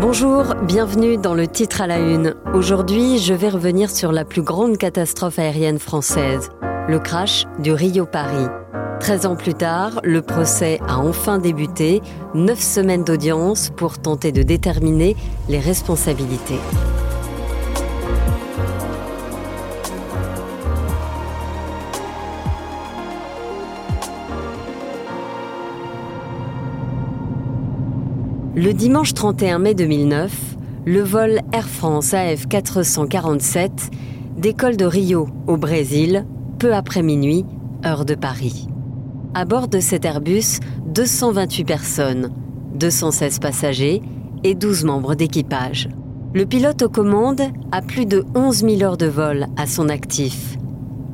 Bonjour, bienvenue dans le titre à la une. Aujourd'hui, je vais revenir sur la plus grande catastrophe aérienne française, le crash du Rio Paris. 13 ans plus tard, le procès a enfin débuté, neuf semaines d'audience pour tenter de déterminer les responsabilités. Le dimanche 31 mai 2009, le vol Air France AF 447 décolle de Rio, au Brésil, peu après minuit, heure de Paris. À bord de cet Airbus, 228 personnes, 216 passagers et 12 membres d'équipage. Le pilote aux commandes a plus de 11 000 heures de vol à son actif.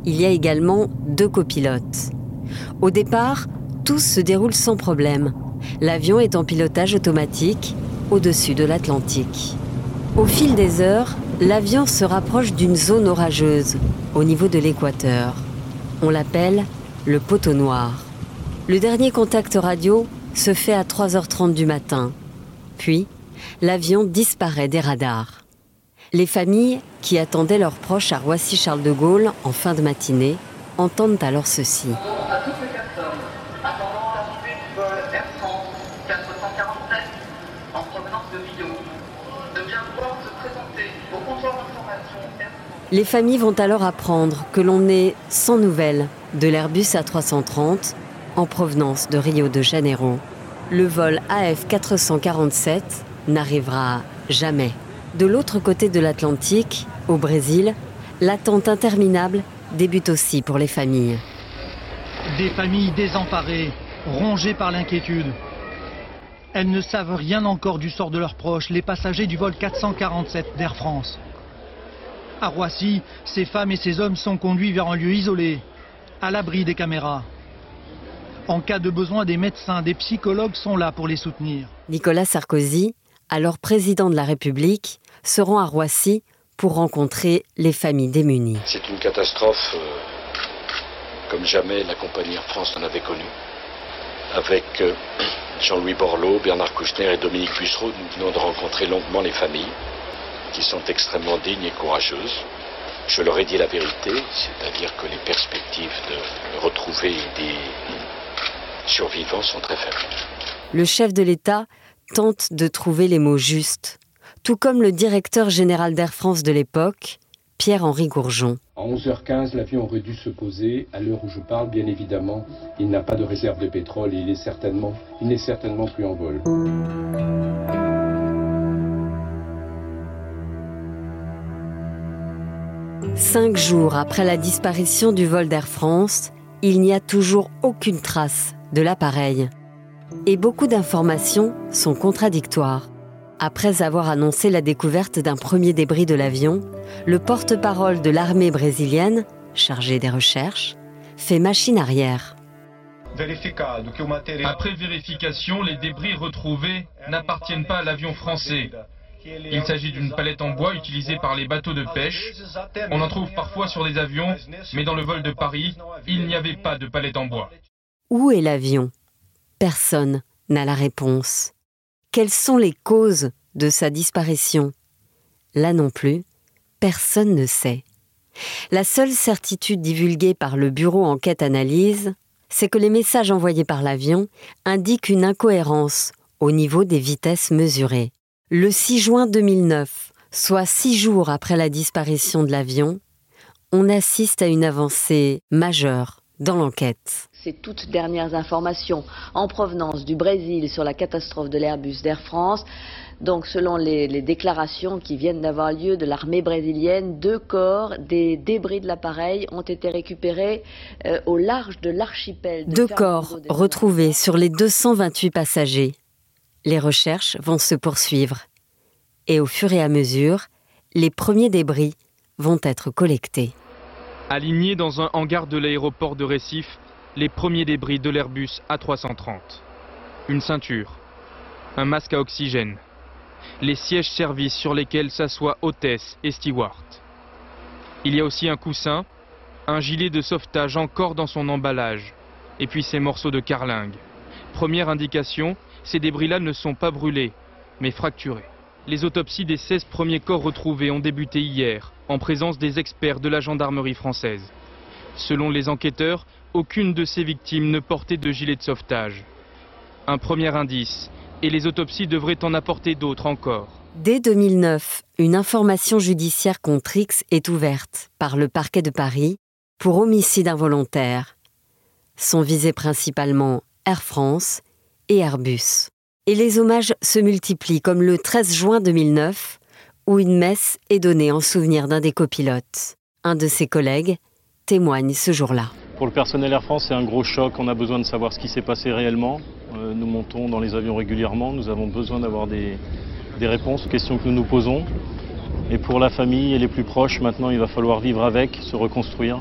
Il y a également deux copilotes. Au départ, tout se déroule sans problème. L'avion est en pilotage automatique au-dessus de l'Atlantique. Au fil des heures, l'avion se rapproche d'une zone orageuse au niveau de l'équateur. On l'appelle le poteau noir. Le dernier contact radio se fait à 3h30 du matin. Puis, l'avion disparaît des radars. Les familles qui attendaient leurs proches à Roissy-Charles de Gaulle en fin de matinée entendent alors ceci. Les familles vont alors apprendre que l'on est sans nouvelles de l'Airbus A330 en provenance de Rio de Janeiro. Le vol AF 447 n'arrivera jamais. De l'autre côté de l'Atlantique, au Brésil, l'attente interminable débute aussi pour les familles. Des familles désemparées, rongées par l'inquiétude. Elles ne savent rien encore du sort de leurs proches, les passagers du vol 447 d'Air France. À Roissy, ces femmes et ces hommes sont conduits vers un lieu isolé, à l'abri des caméras. En cas de besoin, des médecins, des psychologues sont là pour les soutenir. Nicolas Sarkozy, alors président de la République, se rend à Roissy pour rencontrer les familles démunies. C'est une catastrophe euh, comme jamais la compagnie Air France n'en avait connue. Avec euh, Jean-Louis Borloo, Bernard Kouchner et Dominique Bussereau, nous venons de rencontrer longuement les familles qui sont extrêmement dignes et courageuses. Je leur ai dit la vérité, c'est-à-dire que les perspectives de retrouver des survivants sont très faibles. Le chef de l'État tente de trouver les mots justes, tout comme le directeur général d'Air France de l'époque, Pierre-Henri Gourjon. À 11h15, l'avion aurait dû se poser. À l'heure où je parle, bien évidemment, il n'a pas de réserve de pétrole et il est certainement, il n'est certainement plus en vol. Cinq jours après la disparition du vol d'Air France, il n'y a toujours aucune trace de l'appareil. Et beaucoup d'informations sont contradictoires. Après avoir annoncé la découverte d'un premier débris de l'avion, le porte-parole de l'armée brésilienne, chargé des recherches, fait machine arrière. Après vérification, les débris retrouvés n'appartiennent pas à l'avion français. Il s'agit d'une palette en bois utilisée par les bateaux de pêche. On en trouve parfois sur des avions, mais dans le vol de Paris, il n'y avait pas de palette en bois. Où est l'avion? Personne n'a la réponse. Quelles sont les causes de sa disparition? Là non plus, personne ne sait. La seule certitude divulguée par le Bureau Enquête-Analyse, c'est que les messages envoyés par l'avion indiquent une incohérence au niveau des vitesses mesurées. Le 6 juin 2009, soit six jours après la disparition de l'avion, on assiste à une avancée majeure dans l'enquête. Ces toutes dernières informations en provenance du Brésil sur la catastrophe de l'Airbus d'Air France. Donc, selon les, déclarations qui viennent d'avoir lieu de l'armée brésilienne, deux corps des débris de l'appareil ont été récupérés euh, au large de l'archipel. Deux corps retrouvés sur les 228 passagers les recherches vont se poursuivre et au fur et à mesure, les premiers débris vont être collectés. Alignés dans un hangar de l'aéroport de Récif, les premiers débris de l'Airbus A330. Une ceinture, un masque à oxygène, les sièges services sur lesquels s'assoient hôtesse et steward. Il y a aussi un coussin, un gilet de sauvetage encore dans son emballage, et puis ces morceaux de carlingue. Première indication, ces débris-là ne sont pas brûlés, mais fracturés. Les autopsies des 16 premiers corps retrouvés ont débuté hier, en présence des experts de la gendarmerie française. Selon les enquêteurs, aucune de ces victimes ne portait de gilet de sauvetage. Un premier indice, et les autopsies devraient en apporter d'autres encore. Dès 2009, une information judiciaire contre X est ouverte par le parquet de Paris pour homicide involontaire. Sont visés principalement Air France et Airbus. Et les hommages se multiplient comme le 13 juin 2009, où une messe est donnée en souvenir d'un des copilotes. Un de ses collègues témoigne ce jour-là. Pour le personnel Air France, c'est un gros choc. On a besoin de savoir ce qui s'est passé réellement. Euh, nous montons dans les avions régulièrement. Nous avons besoin d'avoir des, réponses aux questions que nous nous posons. Et pour la famille et les plus proches, maintenant, il va falloir vivre avec, se reconstruire.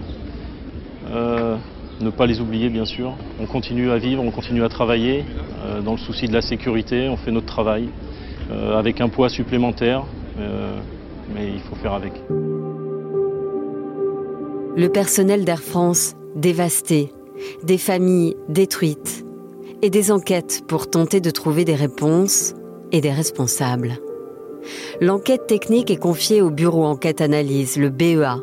Euh, ne pas les oublier bien sûr. On continue à vivre, on continue à travailler euh, dans le souci de la sécurité, on fait notre travail euh, avec un poids supplémentaire, euh, mais il faut faire avec. Le personnel d'Air France dévasté, des familles détruites et des enquêtes pour tenter de trouver des réponses et des responsables. L'enquête technique est confiée au bureau enquête analyse, le BEA,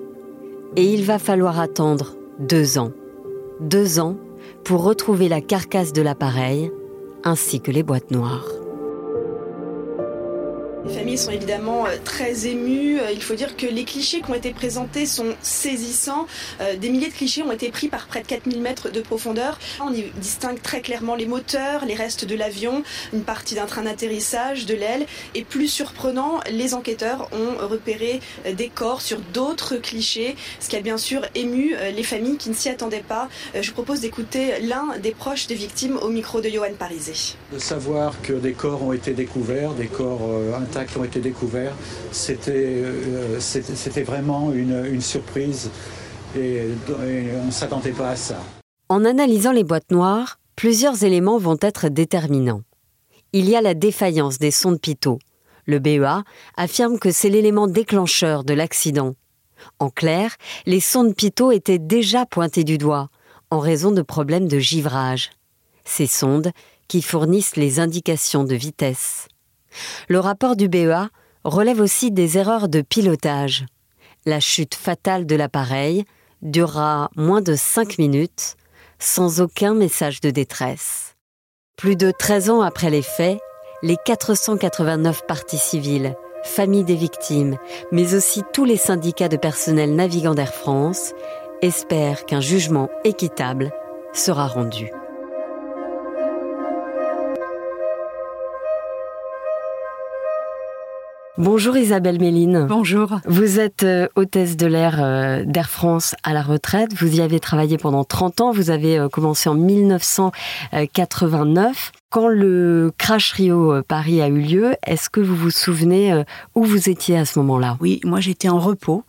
et il va falloir attendre deux ans deux ans pour retrouver la carcasse de l'appareil ainsi que les boîtes noires. Les familles sont évidemment euh, très émues. Euh, il faut dire que les clichés qui ont été présentés sont saisissants. Euh, des milliers de clichés ont été pris par près de 4000 mètres de profondeur. On y distingue très clairement les moteurs, les restes de l'avion, une partie d'un train d'atterrissage, de l'aile. Et plus surprenant, les enquêteurs ont repéré des corps sur d'autres clichés, ce qui a bien sûr ému les familles qui ne s'y attendaient pas. Je vous propose d'écouter l'un des proches des victimes au micro de Johan Parisé. De savoir que des corps ont été découverts, des corps qui ont été découverts. C'était euh, vraiment une, surprise et, on ne s'attendait pas à ça. En analysant les boîtes noires, plusieurs éléments vont être déterminants. Il y a la défaillance des sondes Pitot. Le BEA affirme que c'est l'élément déclencheur de l'accident. En clair, les sondes Pitot étaient déjà pointées du doigt en raison de problèmes de givrage. Ces sondes qui fournissent les indications de vitesse. Le rapport du BEA relève aussi des erreurs de pilotage. La chute fatale de l'appareil durera moins de 5 minutes sans aucun message de détresse. Plus de 13 ans après les faits, les 489 parties civiles, familles des victimes, mais aussi tous les syndicats de personnel navigant d'Air France espèrent qu'un jugement équitable sera rendu. Bonjour Isabelle Méline. Bonjour. Vous êtes euh, hôtesse de l'air euh, d'Air France à la retraite. Vous y avez travaillé pendant 30 ans. Vous avez euh, commencé en 1989. Quand le crash Rio Paris a eu lieu, est-ce que vous vous souvenez où vous étiez à ce moment-là? Oui, moi j'étais en repos.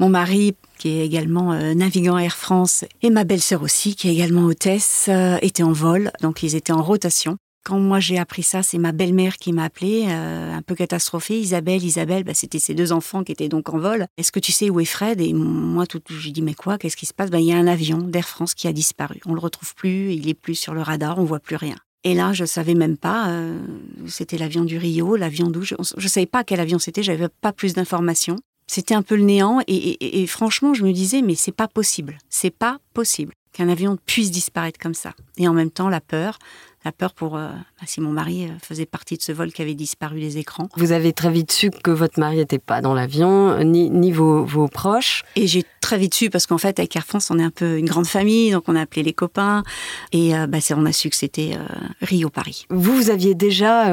Mon mari qui est également navigant Air France, et ma belle-sœur aussi, qui est également hôtesse, étaient en vol, donc ils étaient en rotation. Quand moi j'ai appris ça, c'est ma belle-mère qui m'a appelé, euh, un peu catastrophée. Isabelle, Isabelle, bah, c'était ses deux enfants qui étaient donc en vol. Est-ce que tu sais où est Fred? Et moi, tout, j'ai dit mais quoi? Qu'est-ce qui se passe? Bah, Il y a un avion d'Air France qui a disparu. On le retrouve plus, il est plus sur le radar, on voit plus rien. Et là, je savais même pas. Euh, c'était l'avion du Rio, l'avion d'où je, ne savais pas quel avion c'était. J'avais pas plus d'informations. C'était un peu le néant. Et, et franchement, je me disais mais c'est pas possible. C'est pas possible qu'un avion puisse disparaître comme ça. Et en même temps, la peur, la peur pour euh, bah, si mon mari euh, faisait partie de ce vol qui avait disparu les écrans. Vous avez très vite su que votre mari n'était pas dans l'avion, ni, ni vos, vos, proches. Et j'ai très vite su parce qu'en fait avec Air France on est un peu une grande famille, donc on a appelé les copains et euh, bah, on a su que c'était Rio Paris. Vous vous aviez déjà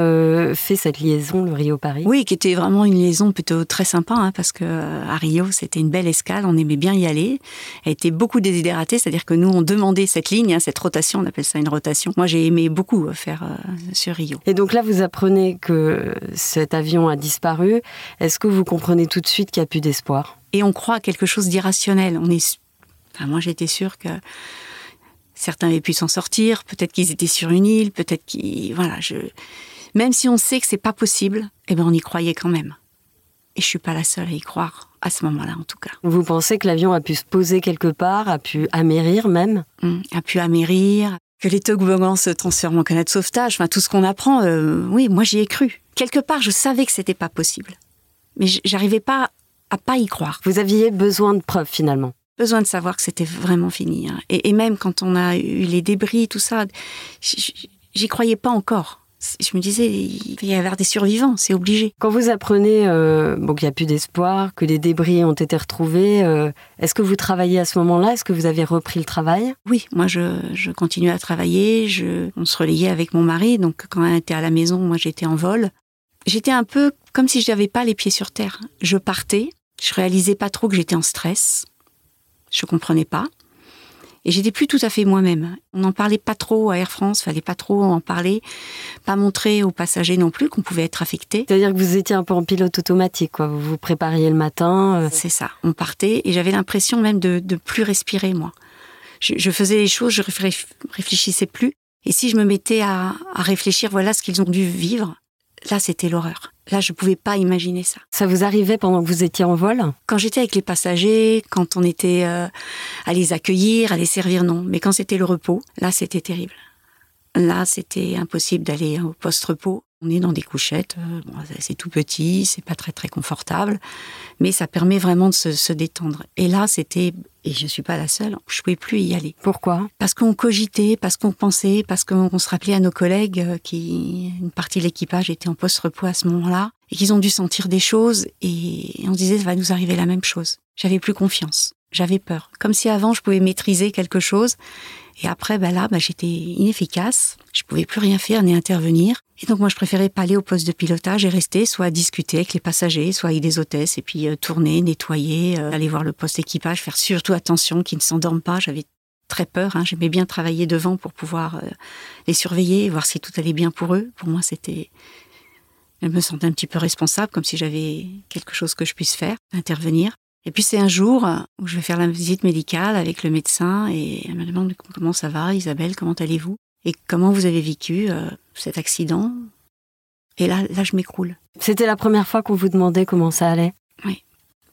fait cette liaison le Rio Paris? Oui, qui était vraiment une liaison plutôt très sympa hein, parce que à Rio c'était une belle escale, on aimait bien y aller. Elle était beaucoup déshydratée, c'est-à-dire que nous on demandait cette ligne, hein, cette rotation, on appelle ça une rotation. Moi j'ai aimé beaucoup beaucoup faire euh, sur Rio. Et donc là, vous apprenez que cet avion a disparu. Est-ce que vous comprenez tout de suite qu'il n'y a plus d'espoir? Et on croit à quelque chose d'irrationnel. On est, enfin, moi, j'étais sûre que certains avaient pu s'en sortir. Peut-être qu'ils étaient sur une île. Peut-être qu'ils, voilà, je. Même si on sait que c'est pas possible, eh ben on y croyait quand même. Et je suis pas la seule à y croire à ce moment-là, en tout cas. Vous pensez que l'avion a pu se poser quelque part, a pu amérir même? Mmh, A pu amérir, que les toboggans se transforment en canette de sauvetage, enfin tout ce qu'on apprend, euh, oui, moi j'y ai cru. Quelque part, je savais que c'était pas possible. Mais j'arrivais pas à pas y croire. Vous aviez besoin de preuves finalement besoin de savoir que c'était vraiment fini. Hein. Et, et, même quand on a eu les débris, tout ça, j'y croyais pas encore je me disais, il va y avoir des survivants, c'est obligé. Quand vous apprenez euh, bon, qu'il n'y a plus d'espoir, que les débris ont été retrouvés, euh, est-ce que vous travaillez à ce moment-là? Est-ce que vous avez repris le travail? Oui, moi je, je continuais à travailler, je, on se relayait avec mon mari, donc quand elle était à la maison, moi j'étais en vol. J'étais un peu comme si je n'avais pas les pieds sur terre. Je partais, je réalisais pas trop que j'étais en stress, je comprenais pas. Et j'étais plus tout à fait moi-même. On n'en parlait pas trop à Air France, fallait pas trop en parler, pas montrer aux passagers non plus qu'on pouvait être affecté. C'est-à-dire que vous étiez un peu en pilote automatique, quoi. Vous vous prépariez le matin. Euh. C'est ça. On partait et j'avais l'impression même de, de plus respirer, moi. Je, je, faisais les choses, je réfléchissais plus. Et si je me mettais à, à réfléchir, voilà ce qu'ils ont dû vivre, là, c'était l'horreur. Là, je ne pouvais pas imaginer ça. Ça vous arrivait pendant que vous étiez en vol? Quand j'étais avec les passagers, quand on était euh, à les accueillir, à les servir, non. Mais quand c'était le repos, là, c'était terrible. Là, c'était impossible d'aller au poste-repos. On est dans des couchettes, euh, c'est tout petit, c'est pas très très confortable, mais ça permet vraiment de se, détendre. Et là, c'était, et je suis pas la seule, je pouvais plus y aller. Pourquoi? Parce qu'on cogitait, parce qu'on pensait, parce qu'on se rappelait à nos collègues euh, qui, une partie de l'équipage était en poste-repos à ce moment-là, et qu'ils ont dû sentir des choses, et on disait, ça va nous arriver la même chose. J'avais plus confiance, j'avais peur. Comme si avant, je pouvais maîtriser quelque chose, et après, ben là, ben j'étais inefficace. Je pouvais plus rien faire ni intervenir. Et donc moi, je préférais pas aller au poste de pilotage et rester, soit discuter avec les passagers, soit avec des hôtesses, et puis euh, tourner, nettoyer, euh, aller voir le poste équipage, faire surtout attention qu'ils ne s'endorment pas. J'avais très peur. Hein. J'aimais bien travailler devant pour pouvoir euh, les surveiller, voir si tout allait bien pour eux. Pour moi, c'était je me sentais un petit peu responsable, comme si j'avais quelque chose que je puisse faire, intervenir. Et puis c'est un jour où je vais faire la visite médicale avec le médecin et elle me demande comment ça va, Isabelle, comment allez-vous Et comment vous avez vécu euh, cet accident Et là, là, je m'écroule. C'était la première fois qu'on vous demandait comment ça allait Oui.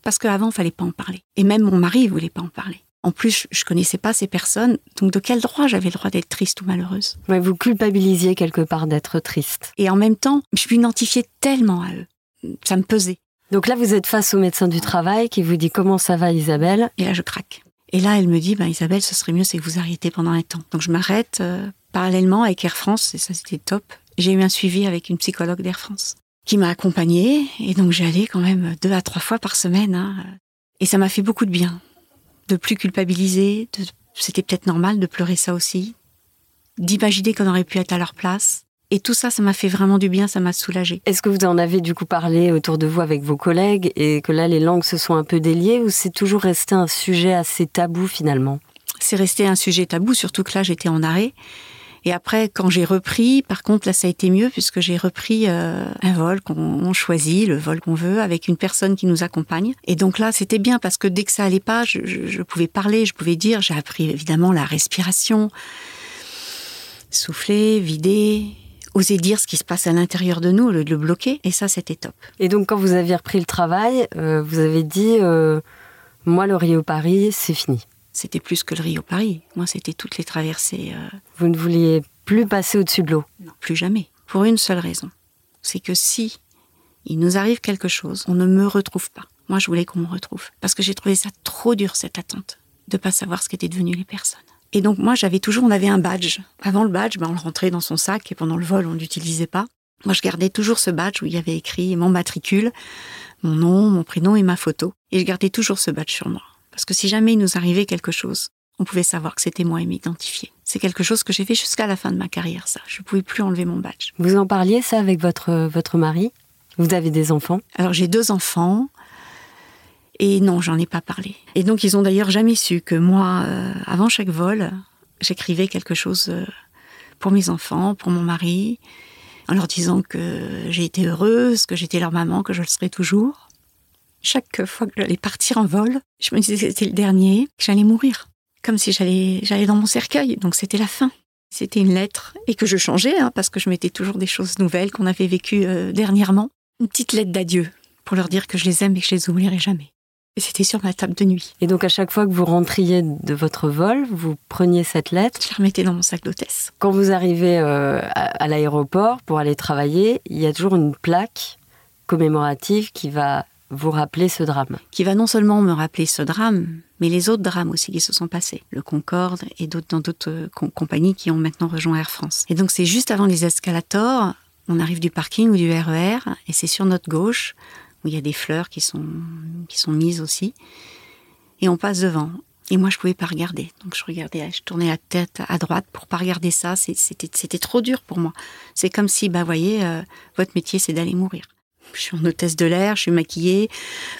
Parce qu'avant, il fallait pas en parler. Et même mon mari ne voulait pas en parler. En plus, je connaissais pas ces personnes, donc de quel droit j'avais le droit d'être triste ou malheureuse? Mais Vous culpabilisiez quelque part d'être triste. Et en même temps, je m'identifiais tellement à eux. Ça me pesait. Donc là, vous êtes face au médecin du travail qui vous dit comment ça va Isabelle Et là, je craque. Et là, elle me dit, ben, Isabelle, ce serait mieux, c'est que vous arrêtez pendant un temps. Donc je m'arrête euh, parallèlement avec Air France, et ça c'était top. J'ai eu un suivi avec une psychologue d'Air France qui m'a accompagnée, et donc j'allais quand même deux à trois fois par semaine. Hein. Et ça m'a fait beaucoup de bien, de plus culpabiliser, de... c'était peut-être normal de pleurer ça aussi, d'imaginer qu'on aurait pu être à leur place, et tout ça, ça m'a fait vraiment du bien, ça m'a soulagé. Est-ce que vous en avez du coup parlé autour de vous avec vos collègues et que là les langues se sont un peu déliées ou c'est toujours resté un sujet assez tabou finalement? C'est resté un sujet tabou, surtout que là j'étais en arrêt. Et après, quand j'ai repris, par contre, là, ça a été mieux puisque j'ai repris euh, un vol qu'on choisit, le vol qu'on veut, avec une personne qui nous accompagne. Et donc là, c'était bien parce que dès que ça allait pas, je, je pouvais parler, je pouvais dire. J'ai appris évidemment la respiration, souffler, vider, oser dire ce qui se passe à l'intérieur de nous au lieu de le bloquer. Et ça, c'était top. Et donc, quand vous avez repris le travail, euh, vous avez dit euh, Moi, le Rio-Paris, c'est fini. C'était plus que le Rio-Paris. Moi, c'était toutes les traversées. Euh, vous ne vouliez plus passer au-dessus de l'eau? Non, plus jamais. Pour une seule raison. C'est que si il nous arrive quelque chose, on ne me retrouve pas. Moi, je voulais qu'on me retrouve. Parce que j'ai trouvé ça trop dur, cette attente, de pas savoir ce qu'étaient devenues les personnes. Et donc moi, j'avais toujours, on avait un badge. Avant le badge, ben, on le rentrait dans son sac et pendant le vol, on l'utilisait pas. Moi, je gardais toujours ce badge où il y avait écrit mon matricule, mon nom, mon prénom et ma photo. Et je gardais toujours ce badge sur moi. Parce que si jamais il nous arrivait quelque chose, on pouvait savoir que c'était moi et m'identifier. C'est quelque chose que j'ai fait jusqu'à la fin de ma carrière, ça. Je ne pouvais plus enlever mon badge. Vous en parliez, ça, avec votre, votre mari? Vous avez des enfants? Alors, j'ai deux enfants. Et non, j'en ai pas parlé. Et donc, ils ont d'ailleurs jamais su que moi, euh, avant chaque vol, j'écrivais quelque chose euh, pour mes enfants, pour mon mari, en leur disant que j'ai été heureuse, que j'étais leur maman, que je le serai toujours. Chaque fois que j'allais partir en vol, je me disais que c'était le dernier, que j'allais mourir. Comme si j'allais, j'allais dans mon cercueil. Donc c'était la fin. C'était une lettre et que je changeais, hein, parce que je mettais toujours des choses nouvelles qu'on avait vécues euh, dernièrement. Une petite lettre d'adieu pour leur dire que je les aime et que je les oublierai jamais. Et c'était sur ma table de nuit. Et donc à chaque fois que vous rentriez de votre vol, vous preniez cette lettre Je la remettais dans mon sac d'hôtesse. Quand vous arrivez euh, à, l'aéroport pour aller travailler, il y a toujours une plaque commémorative qui va vous rappeler ce drame. Qui va non seulement me rappeler ce drame, mais les autres drames aussi qui se sont passés. Le Concorde et d'autres dans d'autres euh, compagnies qui ont maintenant rejoint Air France. Et donc c'est juste avant les escalators, on arrive du parking ou du RER, e et c'est sur notre gauche, où il y a des fleurs qui sont, qui sont mises aussi, et on passe devant. Et moi, je pouvais pas regarder. Donc, je regardais, je tournais la tête à droite pour pas regarder ça. C'était trop dur pour moi. C'est comme si, bah, voyez, euh, votre métier, c'est d'aller mourir. Je suis en hôtesse de l'air, je suis maquillée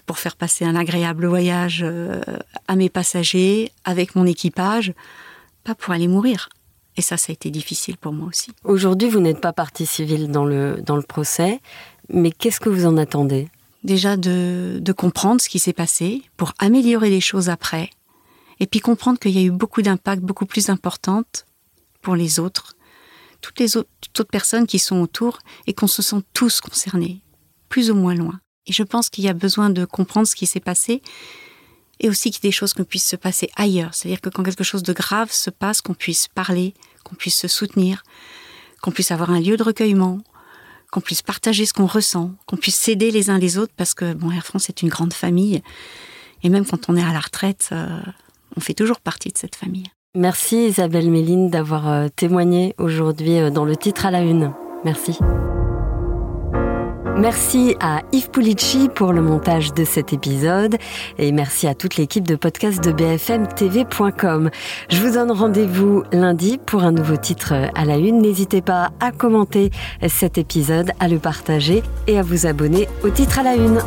pour faire passer un agréable voyage euh, à mes passagers, avec mon équipage, pas pour aller mourir. Et ça, ça a été difficile pour moi aussi. Aujourd'hui, vous n'êtes pas partie civile dans le, dans le procès, mais qu'est-ce que vous en attendez? Déjà de, comprendre ce qui s'est passé pour améliorer les choses après, et puis comprendre qu'il y a eu beaucoup d'impacts beaucoup plus importantes pour les autres, toutes les autres, toutes autres personnes qui sont autour, et qu'on se sent tous concernés plus ou moins loin. Et je pense qu'il y a besoin de comprendre ce qui s'est passé et aussi qu'il y ait des choses qui puissent se passer ailleurs. C'est-à-dire que quand quelque chose de grave se passe, qu'on puisse parler, qu'on puisse se soutenir, qu'on puisse avoir un lieu de recueillement, qu'on puisse partager ce qu'on ressent, qu'on puisse s'aider les uns les autres parce que bon, Air France est une grande famille et même quand on est à la retraite, euh, on fait toujours partie de cette famille. Merci Isabelle Méline d'avoir euh, témoigné aujourd'hui euh, dans le titre à la une. Merci. Merci à Yves Pulici pour le montage de cet épisode et merci à toute l'équipe de podcast de bfmtv.com. Je vous donne rendez-vous lundi pour un nouveau titre à la une. N'hésitez pas à commenter cet épisode, à le partager et à vous abonner au titre à la une.